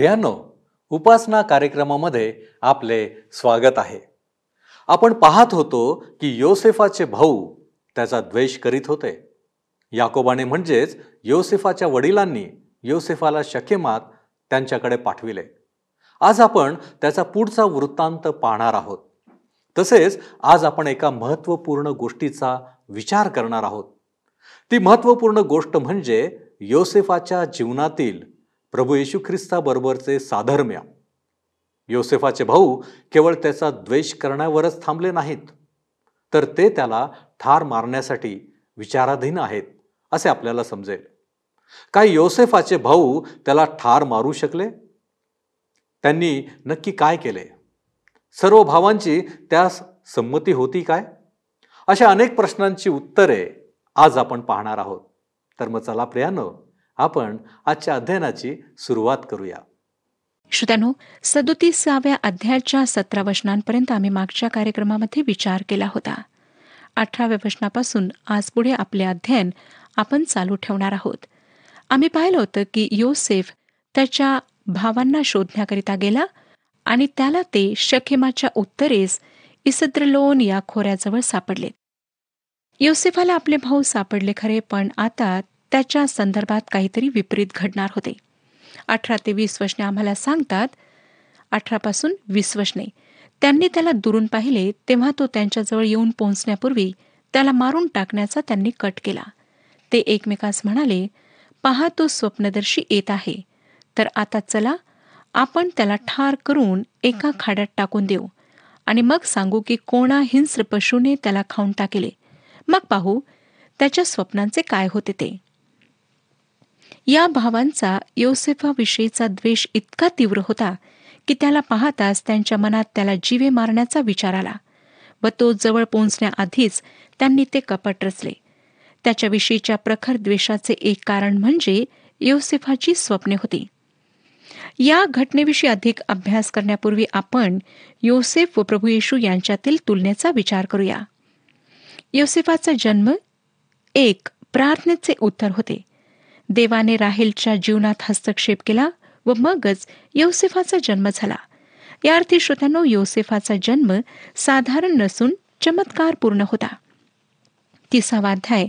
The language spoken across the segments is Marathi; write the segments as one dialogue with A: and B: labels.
A: प्रियांनो उपासना कार्यक्रमामध्ये आपले स्वागत आहे. आपण पाहत होतो की योसेफाचे भाऊ त्याचा द्वेष करीत होते. याकोबाने म्हणजेच योसेफाच्या वडिलांनी योसेफाला शकेमात त्यांच्याकडे पाठविले. आज आपण त्याचा पुढचा वृत्तांत पाहणार आहोत. तसेच आज आपण एका महत्त्वपूर्ण गोष्टीचा विचार करणार आहोत. ती महत्त्वपूर्ण गोष्ट म्हणजे योसेफाच्या जीवनातील प्रभू येशू ख्रिस्ताबरोबरचे साधर्म्य. योसेफाचे भाऊ केवळ त्याचा द्वेष करण्यावरच थांबले नाहीत तर ते त्याला ठार मारण्यासाठी विचाराधीन आहेत असे आपल्याला समजेल. काय योसेफाचे भाऊ त्याला ठार मारू शकले? त्यांनी नक्की काय केले? सर्व भावांची त्यास संमती होती काय? अशा अनेक प्रश्नांची उत्तरे आज आपण पाहणार आहोत. तर मग चला प्रियानं आपण आजच्या अध्ययनाची सुरुवात करूया.
B: श्रोत्यानो सदोतीसाव्या अध्यायाच्या सतरा वचनांपर्यंत आम्ही मागच्या कार्यक्रमामध्ये विचार केला होता. अठराव्या वचनापासून आज पुढे आपले अध्ययन आपण चालू ठेवणार आहोत. आम्ही पाहिलं होतं की योसेफ त्याच्या भावांना शोधण्याकरिता गेला आणि त्याला ते शखेमाच्या उत्तरेस इसद्रलोन या खोऱ्याजवळ सापडले. योसेफाला आपले भाऊ सापडले खरे पण आता त्याच्या संदर्भात काहीतरी विपरीत घडणार होते. अठरा ते वीस वशने आम्हाला सांगतात अठरापासून वीस वशने. त्यांनी त्याला दुरून पाहिले तेव्हा तो त्यांच्याजवळ येऊन पोहोचण्यापूर्वी त्याला मारून टाकण्याचा त्यांनी कट केला. ते एकमेकास म्हणाले पहा तो स्वप्नदर्शी येत आहे. तर आता चला आपण त्याला ठार करून एका खाड्यात टाकून देऊ. आणि मग सांगू की कोणा हिंस्र पशूने त्याला खाऊन टाकेले. मग पाहू त्याच्या स्वप्नांचे काय होते ते. या भावांचा योसेफाविषयीचा द्वेष इतका तीव्र होता की त्याला पाहताच त्यांच्या मनात त्याला जीवे मारण्याचा विचार आला व तो जवळ पोहोचण्याआधीच त्यांनी ते कपट रचले. त्याच्याविषयीच्या प्रखर द्वेषाचे एक कारण म्हणजे योसेफाची स्वप्ने होती. या घटनेविषयी अधिक अभ्यास करण्यापूर्वी आपण योसेफ व प्रभू येशू यांच्यातील तुलनेचा विचार करूया. योसेफाचा जन्म एक प्रार्थनेचे उत्तर होते. देवाने राहेलच्या जीवनात हस्तक्षेप केला व मगच योसेफाचा जन्म झाला. या अर्थी श्रोत्यानो योसेफाचा जन्म साधारण नसून चमत्कार पूर्ण होता. तिसावा अध्याय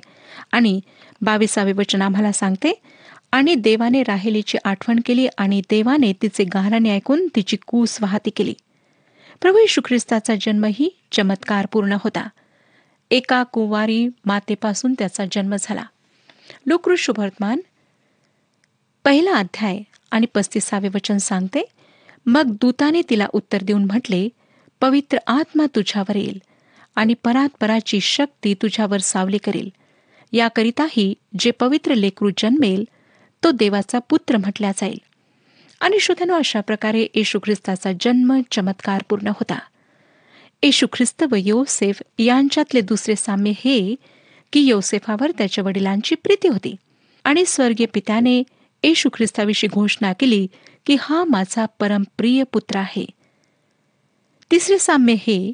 B: आणि बावीसावे वचन आम्हाला सांगते आणि देवाने राहेलीची आठवण केली आणि देवाने तिचे गाराने ऐकून तिची कूस वाहती केली. प्रभू येशू ख्रिस्ताचा जन्मही चमत्कार पूर्ण होता. एका कुवारी मातेपासून त्याचा जन्म झाला. लोकृ शुभवर्तमान पहिला अध्याय आणि पस्तीसावे वचन सांगते मग दूताने तिला उत्तर देऊन म्हटले पवित्र आत्मा तुझ्यावर येईल आणि परात्पराची शक्ती तुझ्यावर सावली करेल. याकरिताही जे पवित्र लेकरू जन्मेल तो देवाचा पुत्र म्हटला जाईल. आणि श्रोत्यानो अशा प्रकारे येशू ख्रिस्ताचा जन्म चमत्कार पूर्ण होता. येशू ख्रिस्त व योसेफ यांच्यातले दुसरे साम्य हे की योसेफावर त्याच्या वडिलांची प्रीती होती आणि स्वर्गीय पित्याने येशू ख्रिस्ताविषयी घोषणा केली की हा माझा परमप्रिय पुत्र आहे. तिसरे साम्य हे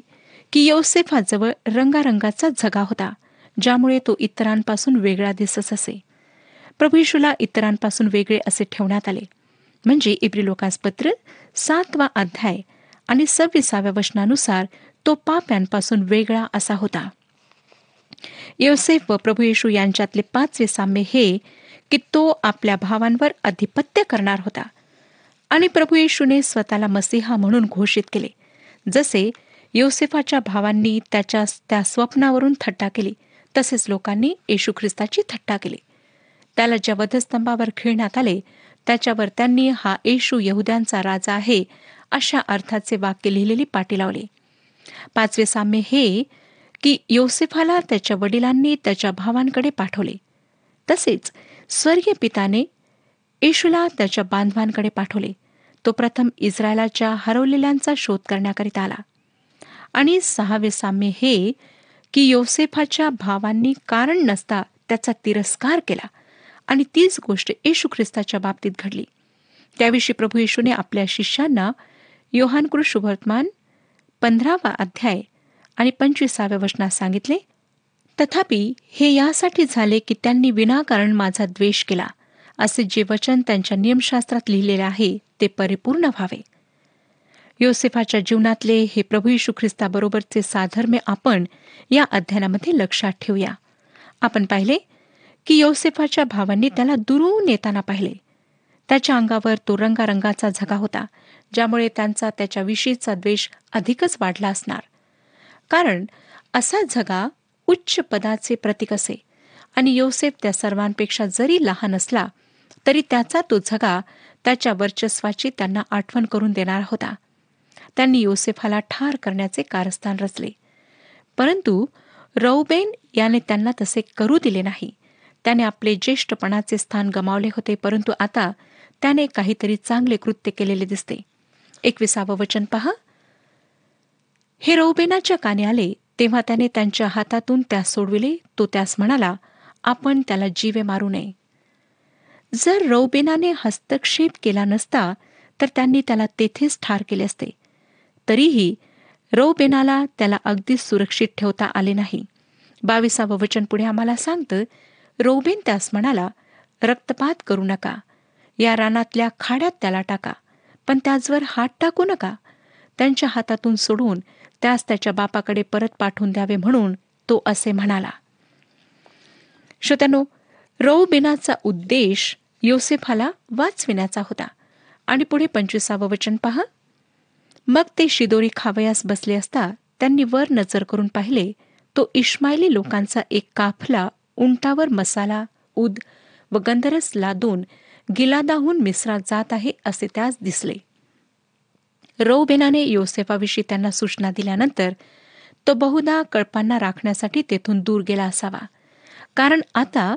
B: की योसेफाजवळ रंगारंगाचा झगा होता ज्यामुळे तो इतरांपासून वेगळा दिसत असे. प्रभू येशूला इतरांपासून वेगळे असे ठेवण्यात आले. म्हणजे इब्री लोकांसपत्र सातवा अध्याय आणि सव्वीसाव्या वचनानुसार तो पाप्यांपासून वेगळा असा होता. योसेफ व प्रभू येशू यांच्यातले पाचवे साम्य हे की तो आपल्या भावांवर अधिपत्य करणार होता. आणि प्रभू येशूने स्वतःला मसीहा म्हणून घोषित केले. जसे योसेफाच्या भावांनी त्याच्या त्या स्वप्नावरून थट्टा केली तसेच लोकांनी येशू ख्रिस्ताची थट्टा केली. त्याला ज्या वधस्तंभावर खेळण्यात आले त्याच्यावर त्यांनी हा येशू यहुद्यांचा राजा आहे अशा अर्थाचे वाक्य लिहिलेली पाटी लावले. पाचवे साम्य हे की योसेफाला त्याच्या वडिलांनी त्याच्या भावांकडे पाठवले. तसेच स्वर्गीय पिताने येशूला त्याच्या बांधवांकडे पाठवले. तो प्रथम इस्रायलाच्या हरवलेल्यांचा शोध करण्याकरिता आला. आणि सहावे साम्य हे की योसेफाच्या भावांनी कारण नसता त्याचा तिरस्कार केला आणि तीच गोष्ट येशू ख्रिस्ताच्या बाबतीत घडली. त्याविषयी प्रभू येशूने आपल्या शिष्यांना योहानकृ शुभवर्तमान पंधरावा अध्याय आणि पंचवीसाव्या वचनात सांगितले तथापि हे यासाठी झाले की त्यांनी विनाकारण माझा द्वेष केला. असे जे वचन त्यांच्या नियमशास्त्रात लिहिलेले आहे ते परिपूर्ण व्हावे. योसेफाच्या जीवनातले हे प्रभू यशू ख्रिस्ताबरोबरचे साधर्म्य आपण या अध्ययनामध्ये लक्षात ठेवूया. आपण पाहिले की योसेफाच्या भावांनी त्याला दुरून येताना पाहिले. त्याच्या अंगावर तो रंगारंगाचा झगा होता ज्यामुळे त्यांचा त्याच्याविषयीचा द्वेष अधिकच वाढला असणार. कारण असा झगा उच्च पदाचे प्रतीक असे. आणि योसेफ त्या सर्वांपेक्षा जरी लहान असला तरी त्याचा तो झगा त्याच्या वर्चस्वाची त्यांना आठवण करून देणार होता. त्यांनी योसेफाला ठार करण्याचे कारस्थान रचले. परंतु रौबेन याने त्यांना तसे करू दिले नाही. त्याने आपले ज्येष्ठपणाचे स्थान गमावले होते परंतु आता त्याने काहीतरी चांगले कृत्य केलेले दिसते. एकविसावं वचन पहा. हे रौबेनाच्या काने आले तेव्हा त्याने त्यांच्या हातातून त्यास सोडविले. तो त्यास म्हणाला आपण त्याला जीवे मारू नये. जर रौबेनाने हस्तक्षेप केला नसता तर त्यांनी त्याला तेथेच ठार केले असते. तरीही रौबेनाला त्याला अगदी सुरक्षित ठेवता आले नाही. बावीसावं वचन पुढे आम्हाला सांगतं रौबेन त्यास म्हणाला रक्तपात करू नका. या रानातल्या खाड्यात त्याला टाका पण त्याचवर हात टाकू नका. त्यांच्या हातातून सोडून त्यास त्याच्या बापाकडे परत पाठवून द्यावे म्हणून तो असे म्हणाला. श्रोत्यानो रौबिनाचा उद्देश योसेफाला वाचविण्याचा होता. आणि पुढे पंचवीसावं वचन पहा. मग ते शिदोरी खावयास बसले असता त्यांनी वर नजर करून पाहिले तो इश्माईली लोकांचा एक काफला उंटावर मसाला उद व गंधरस लादून गिलादाहून मिश्रात जात आहे असे त्यास दिसले. रौबेनाने योसेफाविषयी त्यांना सूचना दिल्यानंतर तो बहुधा कळपांना राखण्यासाठी तेथून दूर गेला असावा. कारण आता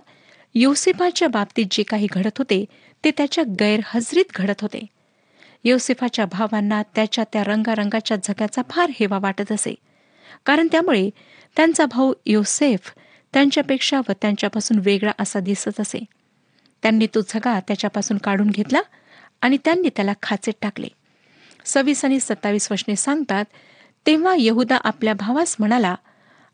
B: योसेफाच्या बाबतीत जे काही घडत होते ते त्याच्या गैरहजरीत घडत होते. योसेफाच्या भावांना त्याच्या त्या रंगारंगाच्या झग्याचा फार हेवा वाटत असे. कारण त्यामुळे त्यांचा भाऊ योसेफ त्यांच्यापेक्षा व त्यांच्यापासून वेगळा असा दिसत असे. त्यांनी तो झगा त्याच्यापासून काढून घेतला आणि त्यांनी त्याला खाचेत टाकले. सव्वीस आणि सत्तावीस वचने सांगतात तेव्हा यहुदा आपल्या भावास म्हणाला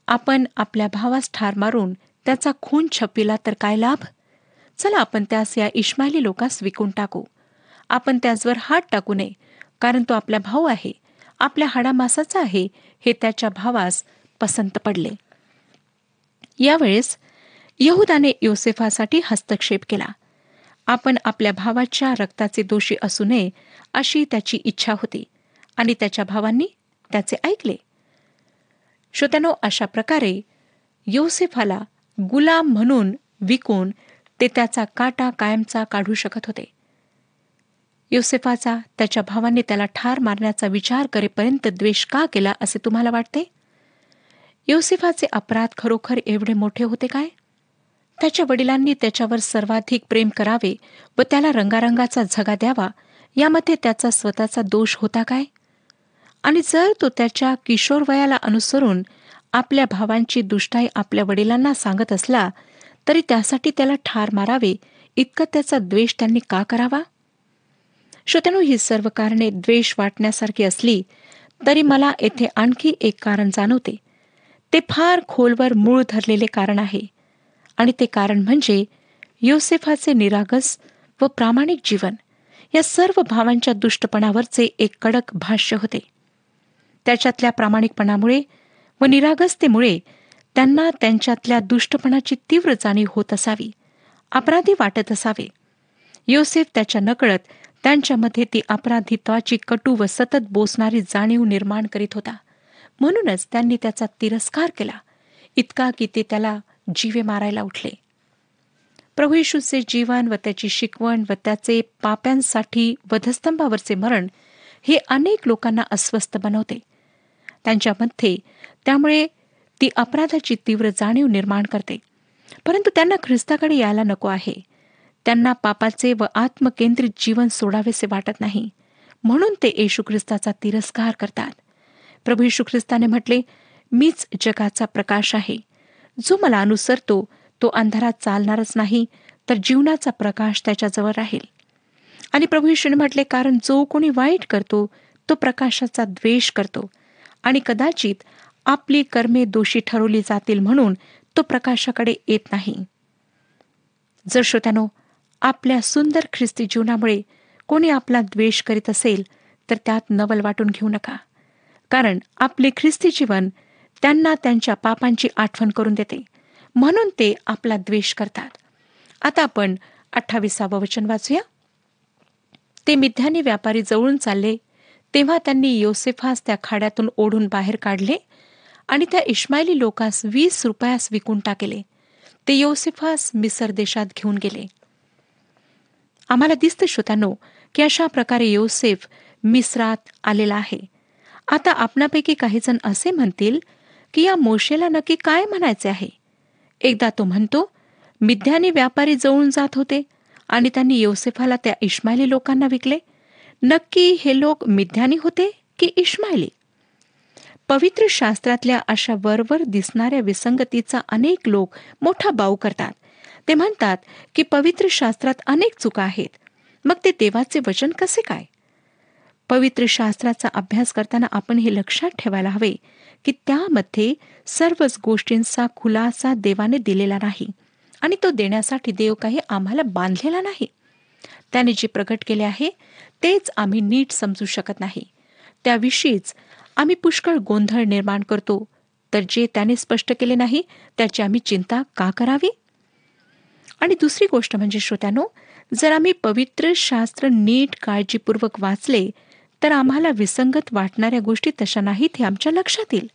B: आपण आपल्या भावास ठार मारून त्याचा खून छपिला तर काय लाभ? चला आपण त्यास या इश्माइली लोकास विकून टाकू. आपण त्याचवर हात टाकू नये कारण तो आपला भाऊ आहे. आपल्या हाडामासाचा आहे. हे त्याच्या भावास पसंत पडले. यावेळेस यहुदाने योसेफासाठी हस्तक्षेप केला. आपण आपल्या भावाच्या रक्ताचे दोषी असू नये अशी त्याची इच्छा होती. आणि त्याच्या भावांनी त्याचे ऐकले. श्रोत्यानो अशा प्रकारे योसेफाला गुलाम म्हणून विकून ते त्याचा काटा कायमचा काढू शकत होते. योसेफाचा त्याच्या भावांनी त्याला ठार मारण्याचा विचार करेपर्यंत द्वेष का केला असे तुम्हाला वाटते? योसेफाचे अपराध खरोखर एवढे मोठे होते काय? त्याच्या वडिलांनी त्याच्यावर सर्वाधिक प्रेम करावे व त्याला रंगारंगाचा झगा द्यावा यामध्ये त्याचा स्वतःचा दोष होता काय? आणि जर तो त्याच्या किशोर वयाला अनुसरून आपल्या भावांची दुष्टाई आपल्या वडिलांना सांगत असला तरी त्यासाठी त्याला ठार मारावे इतकं त्याचा द्वेष त्यांनी का करावा? श्रोत्यानो ही सर्व कारणे द्वेष वाटण्यासारखी असली तरी मला येथे आणखी एक कारण जाणवते. ते फार खोलवर मूळ धरलेले कारण आहे. आणि ते कारण म्हणजे योसेफाचे निरागस व प्रामाणिक जीवन या सर्व भावांच्या दुष्टपणावरचे एक कडक भाष्य होते. त्याच्यातल्या प्रामाणिकपणामुळे व निरागसतेमुळे त्यांना त्यांच्यातल्या दुष्टपणाची तीव्र जाणीव होत असावी अपराधी वाटत असावे. योसेफ त्याच्या नकळत त्यांच्यामध्ये ती अपराधित्वाची कटू व सतत बोसणारी जाणीव निर्माण करीत होता. म्हणूनच त्यांनी त्याचा तिरस्कार केला. इतका की ते त्याला जीवे मारायला उठले. प्रभू येशूचे जीवन व त्याची शिकवण व त्याचे पाप्यांसाठी वधस्तंभावरचे मरण हे अनेक लोकांना अस्वस्थ बनवते. त्यांच्यामध्ये त्यामुळे ती अपराधाची तीव्र जाणीव निर्माण करते. परंतु त्यांना ख्रिस्ताकडे यायला नको आहे. त्यांना पापाचे व आत्मकेंद्रित जीवन सोडावेसे वाटत नाही. म्हणून ते येशू ख्रिस्ताचा तिरस्कार करतात. प्रभू येशू ख्रिस्ताने म्हटले मीच जगाचा प्रकाश आहे. जो मला अनुसरतो तो अंधारात चालणारच नाही तर जीवनाचा प्रकाश त्याच्याजवळ राहील. आणि प्रभू येशूने म्हटले कारण जो कोणी वाईट करतो तो प्रकाशाचा द्वेष करतो. आणि कदाचित आपली कर्मे दोषी ठरवली जातील म्हणून तो प्रकाशाकडे येत नाही. जर श्रोत्यानो आपल्या सुंदर ख्रिस्ती जीवनामुळे कोणी आपला द्वेष करीत असेल तर त्यात नवल वाटून घेऊ नका. कारण आपले ख्रिस्ती जीवन त्यांना त्यांच्या पापांची आठवण करून देते. म्हणून ते आपला द्वेष करतात. आता आपण अठ्ठावीसावं वचन वाचूया. ते मिथ्याने व्यापारी जवळून चालले. तेव्हा त्यांनी योसेफास त्या खाड्यातून ओढून बाहेर काढले आणि त्या इस्माईली लोकास वीस रुपयास विकून टाकले. ते योसेफास मिसर देशात घेऊन गेले. आम्हाला दिसतं श्रोतांनो की अशा प्रकारे योसेफ मिस्रात आलेला आहे. आता आपणापैकी काही जण असे म्हणतील की या मोशेला नक्की काय म्हणायचे आहे? एकदा तो म्हणतो मिथ्याने व्यापारी जळून जात होते आणि त्यांनी योसेफाला त्या इस्माईली लोकांना विकले. नक्की हे लोक मिथ्यानी होते की इस्माईली पवित्र शास्त्रातल्या अशा वरवर दिसणाऱ्या विसंगतीचा अनेक लोक मोठा बाऊ करतात. ते म्हणतात की पवित्र शास्त्रात अनेक चुका आहेत. मग ते देवाचे वचन कसे काय? पवित्र शास्त्राचा अभ्यास करताना आपण हे लक्षात ठेवायला हवे की त्यामध्ये सर्वच गोष्टींचा खुलासा देवाने दिलेला नाही आणि तो देण्यासाठी देव काही आम्हाला बांधलेला नाही. त्याने जे प्रकट केले आहे तेच आम्ही नीट समजू शकत नाही. त्याविषयीच आम्ही पुष्कळ गोंधळ निर्माण करतो. तर जे त्याने स्पष्ट केले नाही त्याची आम्ही चिंता का करावी? आणि दुसरी गोष्ट म्हणजे श्रोत्यानो जर आम्ही पवित्र शास्त्र नीट काळजीपूर्वक वाचले तर आम्हाला विसंगत वाटणाऱ्या गोष्टी तशा नाहीत हे आमच्या लक्षात येईल.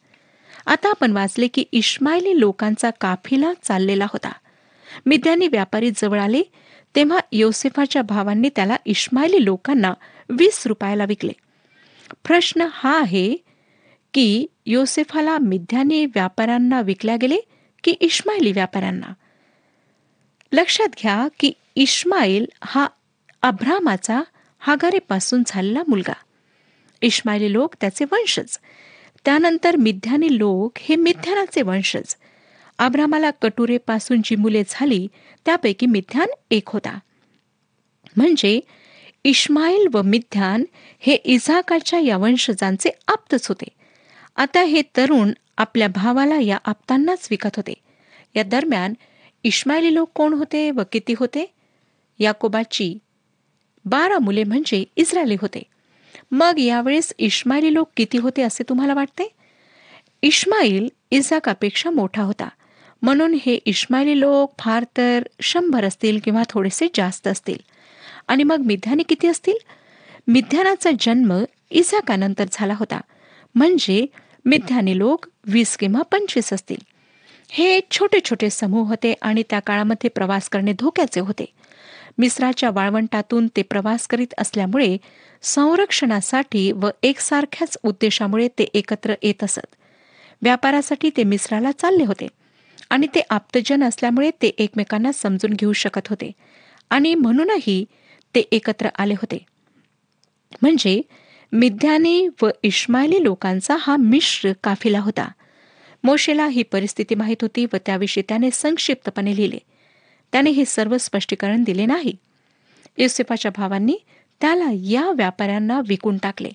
B: आता आपण वाचले की इस्माईली लोकांचा काफिला चाललेला होता. मिद्यानी व्यापारी जवळ आले तेव्हा योसेफाच्या भावांनी त्याला इस्माईली लोकांना वीस रुपयाला विकले. प्रश्न हा आहे की योसेफाला मिद्यानी व्यापाऱ्यांना विकल्या गेले की इस्माईली व्यापाऱ्यांना? लक्षात घ्या की इस्माईल हा अभ्रामाचा हागारेपासून झालेला मुलगा. इश्माईली लोक त्याचे वंशज. त्यानंतर मिथ्यानी लोक हे मिथ्यानाचे वंशज. आब्रामाला कटुरेपासून जी मुले झाली त्यापैकी मिथ्यान एक होता. म्हणजे इश्माईल व मिथ्यान हे इझाकाच्या या वंशजांचे आप्तच होते. आता हे तरुण आपल्या भावाला या आप्तांनाच विकत होते. या दरम्यान इश्माईली लोक कोण होते व किती होते? याकोबाची बारा मुले म्हणजे इस्रायली होते. मग यावेळेस इश्माईली लोक किती होते असे तुम्हाला वाटते? इश्माईल इजाकापेक्षा मोठा होता. म्हणून हे इश्माईली लोक फार तर शंभर असतील किंवा थोडेसे जास्त असतील. आणि मग मिध्याने किती असतील? मिध्यानाचा जन्म इजाकानंतर झाला होता. म्हणजे मिथ्याने लोक वीस किंवा पंचवीस असतील. हे छोटे छोटे समूह होते आणि त्या काळामध्ये प्रवास करणे धोक्याचे होते. मिस्राच्या वाळवंटातून ते प्रवास करीत असल्यामुळे संरक्षणासाठी व एकसारख्याच उद्देशामुळे ते एकत्र येत असत. व्यापारासाठी ते मिस्राला चालले होते आणि ते आप्तजन असल्यामुळे ते एकमेकांना समजून घेऊ शकत होते आणि म्हणूनही ते एकत्र आले होते. म्हणजे मिथ्यानी व इश्मायली लोकांचा हा मिश्र काफिला होता. मोशेला ही परिस्थिती माहीत होती व त्याविषयी त्याने संक्षिप्तपणे लिहिले. त्याने हे सर्व स्पष्टीकरण दिले नाही. युसेफाच्या भावांनी त्याला या व्यापाऱ्यांना विकून टाकले.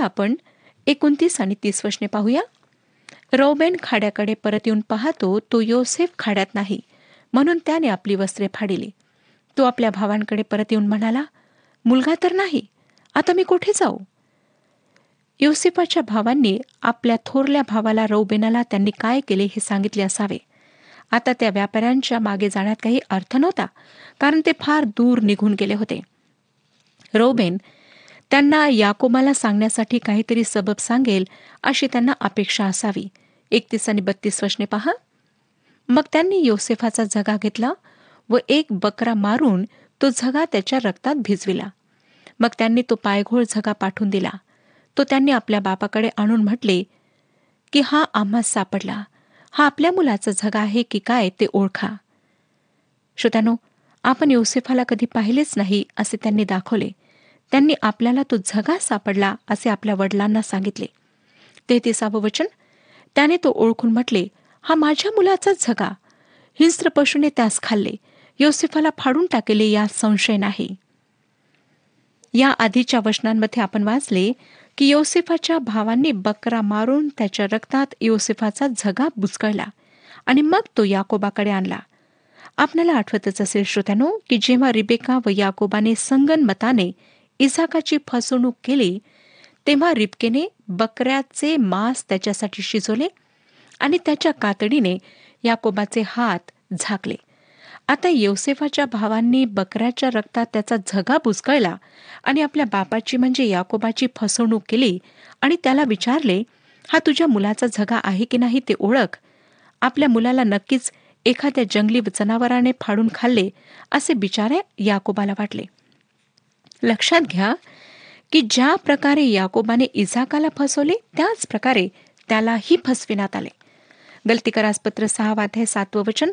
B: आता आपण एकोणतीस आणि तीस वशने पाहूया. रौबेन खाड्याकडे परत येऊन पाहतो तो योसेफ खाड्यात नाही म्हणून त्याने आपली वस्त्रे फाडिली. तो आपल्या भावांकडे परत येऊन म्हणाला मुलगा तर नाही आता मी कुठे जाऊ? योसेफाच्या भावांनी आपल्या थोरल्या भावाला रौबेनाला त्यांनी काय केले हे सांगितले असावे. आता त्या व्यापाऱ्यांच्या मागे जाण्यात काही अर्थ नव्हता कारण ते फार दूर निघून गेले होते. रौबेन त्यांना याकोबाला सांगण्यासाठी काहीतरी सबब सांगेल अशी त्यांना अपेक्षा असावी. एकतीस आणि बत्तीस वशने पहा. मग त्यांनी योसेफाचा झगा घेतला व एक बकरा मारून तो झगा त्याच्या रक्तात भिजविला. मग त्यांनी तो पायघोळ झगा पाठवून दिला. तो त्यांनी आपल्या बापाकडे आणून म्हटले की हा आम्हा सापडला. हा आपल्या मुलाचा झगा आहे की काय ते ओळखा. श्रोत्यानो आपण योसेफाला कधी पाहिलेच नाही असे त्यांनी दाखवले. त्यांनी आपल्याला तो झगा सापडला असे आपल्या वडिलांना सांगितले. तेहतीसावं वचन. त्याने तो ओळखून म्हटले हा माझ्या मुलाचा झगा. हिंस्त्र पशुने त्यास खाल्ले. योसेफाला फाडून टाकेले या संशय नाही. या आधीच्या वचनांमध्ये आपण वाचले की योसेफाच्या भावांनी बकरा मारून त्याच्या रक्तात योसेफाचा झगा बुचकळला आणि मग तो याकोबाकडे आणला. आपल्याला आठवतच असेल श्रोत्यानो की जेव्हा रिबेका व याकोबाने संगनमताने इसाकाची फसवणूक केली तेव्हा रिबकेने बकऱ्याचे मांस त्याच्यासाठी शिजवले आणि त्याच्या कातडीने याकोबाचे हात झाकले. आता योसेफाच्या भावांनी बकऱ्याच्या रक्तात त्याचा झगा बुचकळला आणि आपल्या बापाची म्हणजे याकोबाची फसवणूक केली आणि त्याला विचारले हा तुझ्या मुलाचा झगा आहे की नाही ते ओळख? आपल्या मुलाला नक्कीच एखाद्या जंगली जनावराने फाडून खाल्ले असे बिचारे याकोबाला वाटले. लक्षात घ्या की ज्या प्रकारे याकोबाने इझाकाला फसवले त्याच प्रकारे त्यालाही फसविण्यात आले. गलतीकरासपत्र सहा वाध्याय सातवं वचन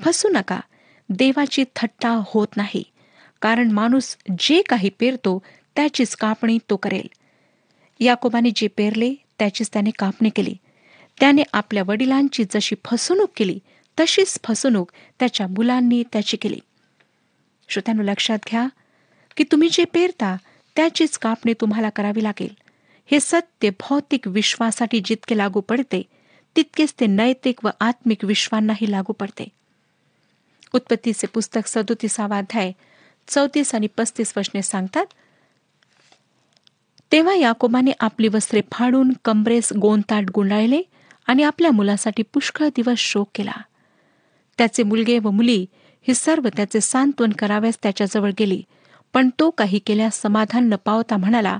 B: फसू नका देवाची थट्टा होत नाही कारण माणूस जे काही पेरतो त्याचीच कापणी तो करेल. याकोबाने जे पेरले त्याचीच त्याने कापणी केली. त्याने आपल्या वडिलांची जशी फसवणूक केली तशीच फसवणूक त्याच्या मुलांनी त्याची केली. श्रोत्यानं लक्षात घ्या की तुम्ही जे पेरता त्याचीच कापणी तुम्हाला करावी लागेल. हे सत्य भौतिक विश्वासाठी जितके लागू पडते तितकेच ते नैतिक व आत्मिक विश्वांनाही लागू पडते. उत्पत्तीचे पुस्तक सदोतीसावा अध्याय चौतीस आणि पस्तीस वचने सांगतात तेव्हा याकोबाने आपली वस्त्रे फाडून कमरेस गोंताट गुंडाळले आणि आपल्या मुलासाठी पुष्कळ दिवस शोक केला. त्याचे मुलगे व मुली ही सर्व त्याचे सांत्वन कराव्यास त्याच्याजवळ गेली. पण तो काही केल्यास समाधान न पावता म्हणाला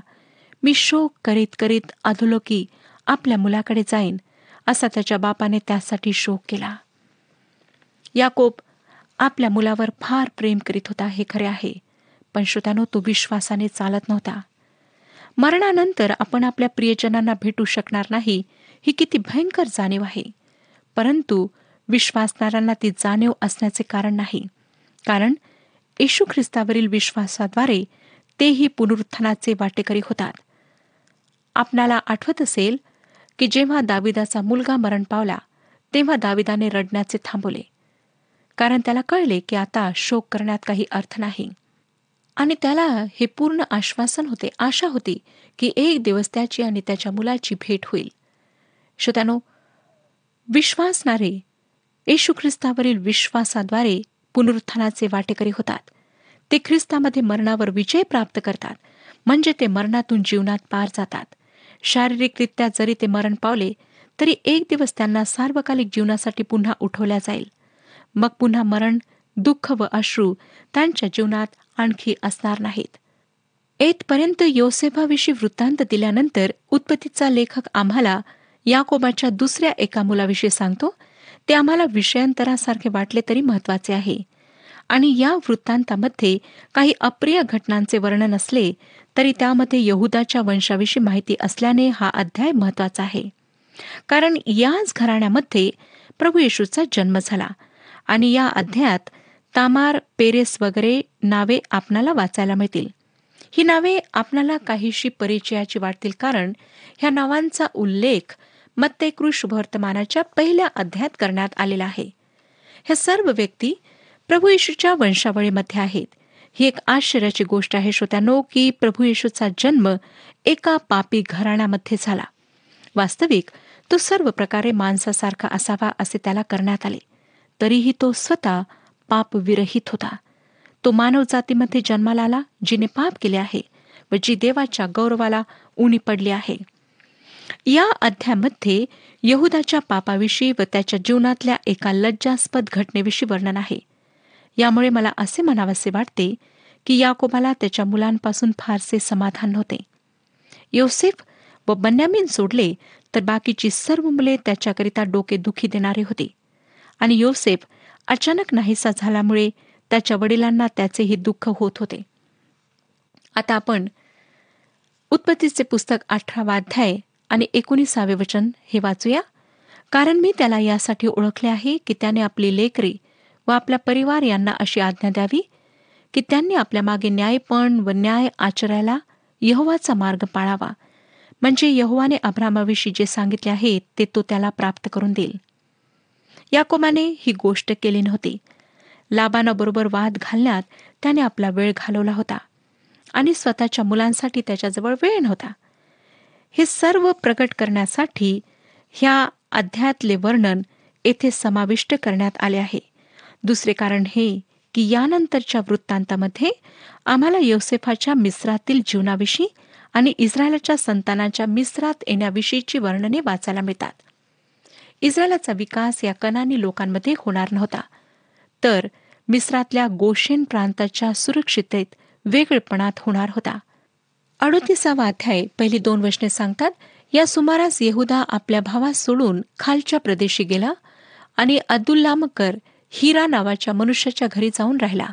B: मी शोक करीत करीत अधोलोकी आपल्या मुलाकडे जाईन असा त्याच्या बापाने त्यासाठी शोक केला. याकोब आपल्या मुलावर फार प्रेम करीत होता हे खरे आहे पण श्रोत्यानो तो विश्वासाने चालत नव्हता. मरणानंतर आपण आपल्या प्रियजनांना भेटू शकणार नाही ही किती भयंकर जाणीव आहे. परंतु विश्वासणाऱ्यांना ती जाणीव असण्याचे कारण नाही कारण येशू ख्रिस्तावरील विश्वासाद्वारे तेही पुनरुत्थानाचे वाटेकरी होतात. आपणाला आठवत असेल की जेव्हा दाविदाचा मुलगा मरण पावला तेव्हा दाविदाने रडण्याचे थांबवले. कारण त्याला कळले की आता शोक करण्यात काही अर्थ नाही. आणि त्याला हे पूर्ण आश्वासन होते आशा होती की एक दिवस त्याची आणि त्याच्या मुलाची भेट होईल. श्रोत्यानो विश्वासणारे येशू ख्रिस्तावरील विश्वासाद्वारे पुनरुत्थानाचे वाटेकरी होतात. ते ख्रिस्तामध्ये मरणावर विजय प्राप्त करतात. म्हणजे ते मरणातून जीवनात पार जातात. शारीरिकरित्या जरी ते मरण पावले तरी एक दिवस त्यांना सार्वकालिक जीवनासाठी पुन्हा उठवल्या जाईल. मग पुन्हा मरण दुःख व अश्रू त्यांच्या जीवनात आणखी असणार नाहीत. येतपर्यंत योसेफाविषयी वृत्तांत दिल्यानंतर उत्पत्तीचा लेखक आम्हाला याकोबाच्या दुसऱ्या एका मुलाविषयी सांगतो ते आम्हाला विषयांतरासारखे वाटले तरी महत्त्वाचे आहे. आणि या वृत्तांतामध्ये काही अप्रिय घटनांचे वर्णन असले तरी त्यामध्ये यहुदाच्या वंशाविषयी माहिती असल्याने हा अध्याय महत्त्वाचा आहे. कारण याच घराण्यामध्ये प्रभू येशूचा जन्म झाला आणि या अध्यायात तामार पेरेस वगैरे नावे आपणाला वाचायला मिळतील. ही नावे आपणाला काहीशी परिचयाची वाटतील कारण ह्या नावांचा उल्लेख मत्तेकृष वर्तमानाच्या पहिल्या अध्यायात करण्यात आलेला आहे. ह्या सर्व व्यक्ती प्रभू येशूच्या वंशावळीमध्ये आहेत. ही एक आश्चर्याची गोष्ट आहे श्रोत्यानो की प्रभू येशूचा जन्म एका पापी घराण्यामध्ये झाला. वास्तविक तो सर्व प्रकारे माणसासारखा असावा असे त्याला करण्यात आले. तरीही तो स्वतः पाप विरहित होता. तो मानवजातीमध्ये जन्माला आला जिने पाप केले आहे व जी देवाच्या गौरवाला उणी पडली आहे. या अध्यामध्ये यहुदाच्या पापाविषयी व त्याच्या जीवनातल्या एका लज्जास्पद घटनेविषयी वर्णन आहे. यामुळे मला असे म्हणावेसे वाटते की याकोबाला त्याच्या मुलांपासून फारसे समाधान नव्हते. योसेफ व बन्यामीन सोडले तर बाकीची सर्व मुले त्याच्याकरिता डोके दुखी देणारे होते. आणि योसेफ अचानक नाहीसा झाल्यामुळे त्याच्या वडिलांना त्याचेही दुःख होत होते. आता आपण उत्पत्तीचे पुस्तक अठरावा अध्याय आणि एकोणीसावे वचन हे वाचूया. कारण मी त्याला यासाठी ओळखले आहे की त्याने आपली लेकरी व आपला परिवार यांना अशी आज्ञा द्यावी की त्यांनी आपल्या मागे न्यायपण व न्याय आचरायला यहोवाचा मार्ग पाळावा. म्हणजे यहोवाने अब्रामाविषयी जे सांगितले आहे ते तो त्याला प्राप्त करून देईल. याकोमाने ही गोष्ट केली नव्हती. लाबानाबरोबर वाद घालण्यात त्याने आपला वेळ घालवला होता. आणि स्वतःच्या मुलांसाठी त्याच्याजवळ वेळ नव्हता. हे सर्व प्रकट करण्यासाठी ह्या अध्यायातले वर्णन येथे समाविष्ट करण्यात आले आहे. दुसरे कारण हे की यानंतरच्या वृत्तांतामध्ये आम्हाला योसेफाच्या मिस्रातील जीवनाविषयी आणि इस्रायलच्या संतानाच्या मिस्रात येण्याविषयीची वर्णने वाचायला मिळतात. इस्रायलाचा विकास या कनानी लोकांमध्ये होणार नव्हता. तर मिस्रातल्या गोशेन प्रांताच्या सुरक्षितेत वेगळेपणात होणार होता. अडोतीसावा अध्याय पहिली दोन वचने सांगतात या सुमारास येहुदा आपल्या भावास सोडून खालच्या प्रदेशी गेला आणि अब्दुल्लामकर हिरा नावाच्या मनुष्याच्या घरी जाऊन राहिला.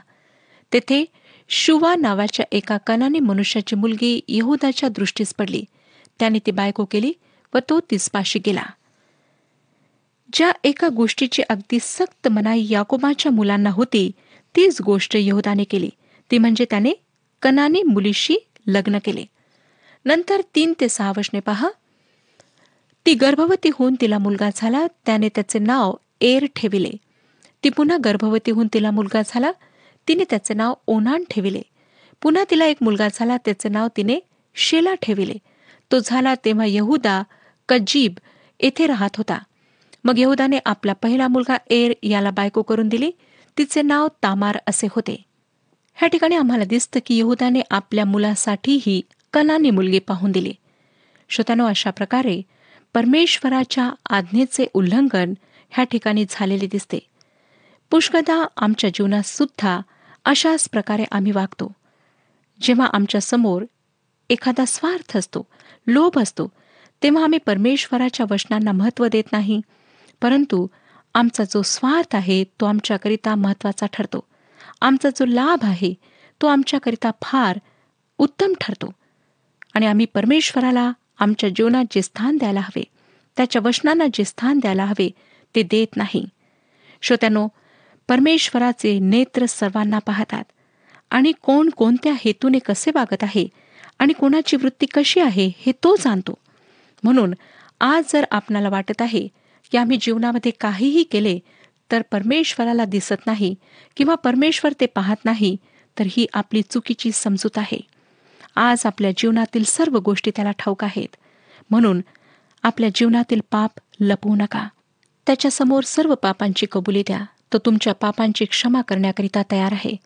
B: तेथे शुवा नावाच्या एका कनाने मनुष्याची मुलगी यहुदाच्या दृष्टीस पडली. त्याने ती बायको केली व तो तिसपाशी गेला. ज्या एका गोष्टीची अगदी सक्त मनाई याकोबाच्या मुलांना होती तीच गोष्ट यहुदाने केली. ती म्हणजे त्याने कनानी मुलीशी लग्न केले. नंतर तीन ते सहा वर्षने पहा. ती गर्भवती होऊन तिला मुलगा झाला त्याने त्याचे नाव एर ठेविले. ती पुन्हा गर्भवती होऊन तिला मुलगा झाला तिने त्याचे नाव ओनान ठेविले. पुन्हा तिला एक मुलगा झाला त्याचे नाव तिने शेला ठेविले. तो झाला तेव्हा यहुदा कजीब येथे राहत होता. मग यहुदाने आपला पहिला मुलगा एर याला बायको करून दिली. तिचे नाव तामार असे होते. ह्या ठिकाणी आम्हाला दिसतं की यहुदाने आपल्या मुलासाठीही कनानी मुलगी पाहून दिली. श्रोत्यानो अशा प्रकारे परमेश्वराच्या आज्ञेचे उल्लंघन ह्या ठिकाणी झालेले दिसते. पुष्कदा आमच्या जीवनात सुद्धा अशाच प्रकारे आम्ही वागतो. जेव्हा आमच्यासमोर एखादा स्वार्थ असतो लोभ असतो तेव्हा आम्ही परमेश्वराच्या वचनांना महत्त्व देत नाही परंतु आमचा जो स्वार्थ आहे तो आमच्याकरिता महत्त्वाचा ठरतो. आमचा जो लाभ आहे तो आमच्याकरिता फार उत्तम ठरतो. आणि आम्ही परमेश्वराला आमच्या जीवनात जे स्थान द्यायला हवे त्याच्या वचनांना जे स्थान द्यायला हवे ते देत नाही. श्रोत्यानो परमेश्वराचे नेत्र सर्वांना पाहतात. आणि कोण कोणत्या हेतूने कसे वागत आहे आणि कोणाची वृत्ती कशी आहे हे तो जाणतो. म्हणून आज जर आपणाला वाटत आहे की आम्ही जीवनामध्ये काहीही केले तर परमेश्वराला दिसत नाही किंवा परमेश्वर ते पाहत नाही तर ही आपली चुकीची समजूत आहे. आज आपल्या जीवनातील सर्व गोष्टी त्याला ठाऊक आहेत. म्हणून आपल्या जीवनातील पाप लपवू नका. त्याच्यासमोर सर्व पापांची कबुली द्या. तो तुमच्या पापांची क्षमा करण्याकरिता तयार आहे.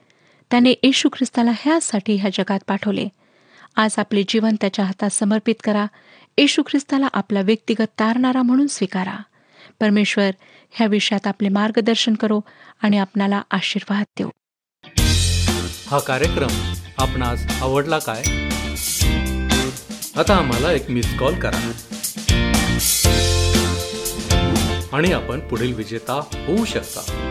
B: त्याने येशू ख्रिस्ताला ह्यासाठी ह्या जगात पाठवले. आज आपले जीवन त्याच्या हातात समर्पित करा. येशू ख्रिस्ताला आपला व्यक्तिगत तारणारा म्हणून स्वीकारा. परमेश्वर ह्या विषयात आपले मार्गदर्शन करो आणि आपणाला आशीर्वाद देऊ.
A: हा कार्यक्रम आपणास आवडला काय? आता आम्हाला एक मिस कॉल करा. आणि आपण पुढील विजेता होऊ शकता.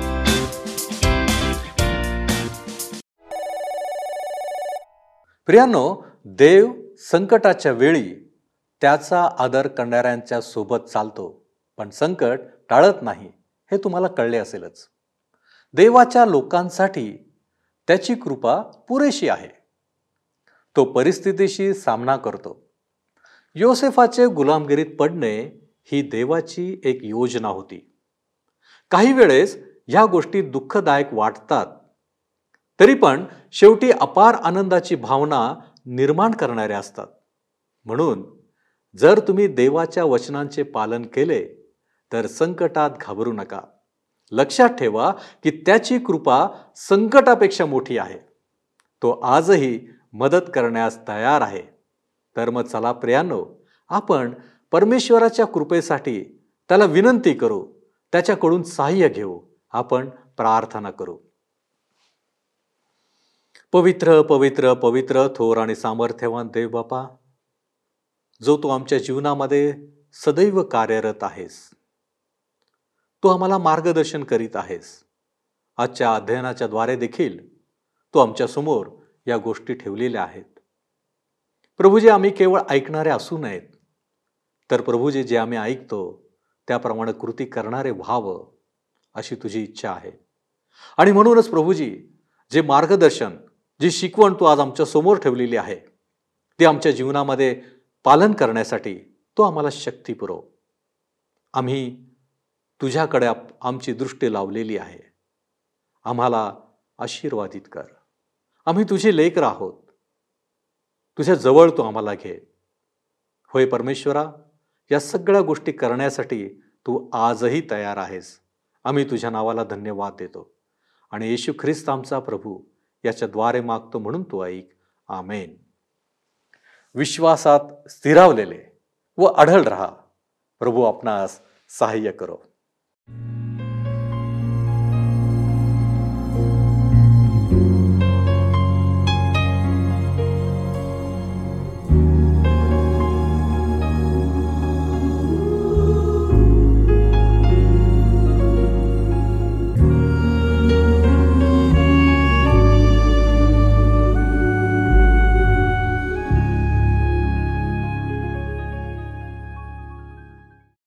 A: प्रियानो देव संकटाच्या वेळी त्याचा आदर करणाऱ्यांच्या सोबत चालतो. पण संकट टाळत नाही हे तुम्हाला कळले असेलच. देवाच्या लोकांसाठी त्याची कृपा पुरेशी आहे. तो परिस्थितीशी सामना करतो. योसेफाचे गुलामगिरीत पडणे ही देवाची एक योजना होती. काही वेळेस ह्या गोष्टी दुःखदायक वाटतात तरी पण शेवटी अपार आनंदाची भावना निर्माण करणाऱ्या असतात. म्हणून जर तुम्ही देवाच्या वचनांचे पालन केले तर संकटात घाबरू नका. लक्षात ठेवा की त्याची कृपा संकटापेक्षा मोठी आहे. तो आजही मदत करण्यास तयार आहे. तर मग चला प्रियानो आपण परमेश्वराच्या कृपेसाठी त्याला विनंती करू. त्याच्याकडून सहाय्य घेऊ. आपण प्रार्थना करू. पवित्र पवित्र पवित्र थोर आणि सामर्थ्यवान देव बापा जो तू आमच्या जीवनामध्ये सदैव कार्यरत आहेस. तू आम्हाला मार्गदर्शन करीत आहेस. आजच्या अध्ययनाच्या द्वारे देखील तू आमच्यासमोर या गोष्टी ठेवलेल्या आहेत. प्रभूजी आम्ही केवळ ऐकणारे असू नयेत. तर प्रभूजी जे आम्ही ऐकतो त्याप्रमाणे कृती करणारे व्हावं अशी तुझी इच्छा आहे. आणि म्हणूनच प्रभूजी जे मार्गदर्शन जी शिकवण तू आज आमच्यासमोर ठेवलेली आहे ती आमच्या जीवनामध्ये पालन करण्यासाठी तो आम्हाला शक्ती पुरव. आम्ही तुझ्याकडे आमची दृष्टी लावलेली आहे. आम्हाला आशीर्वादित कर. आम्ही तुझे लेकर आहोत. तुझ्या जवळ तू आम्हाला घे. होय परमेश्वरा या सगळ्या गोष्टी करण्यासाठी तू आजही तयार आहेस. आम्ही तुझ्या नावाला धन्यवाद देतो. आणि येशू ख्रिस्त आमचा प्रभू याच्याद्वारे मागतो म्हणून तू ऐक. आमेन. विश्वासात स्थिरावलेले व आढळ रहा. प्रभू आपणास सहाय्य करो.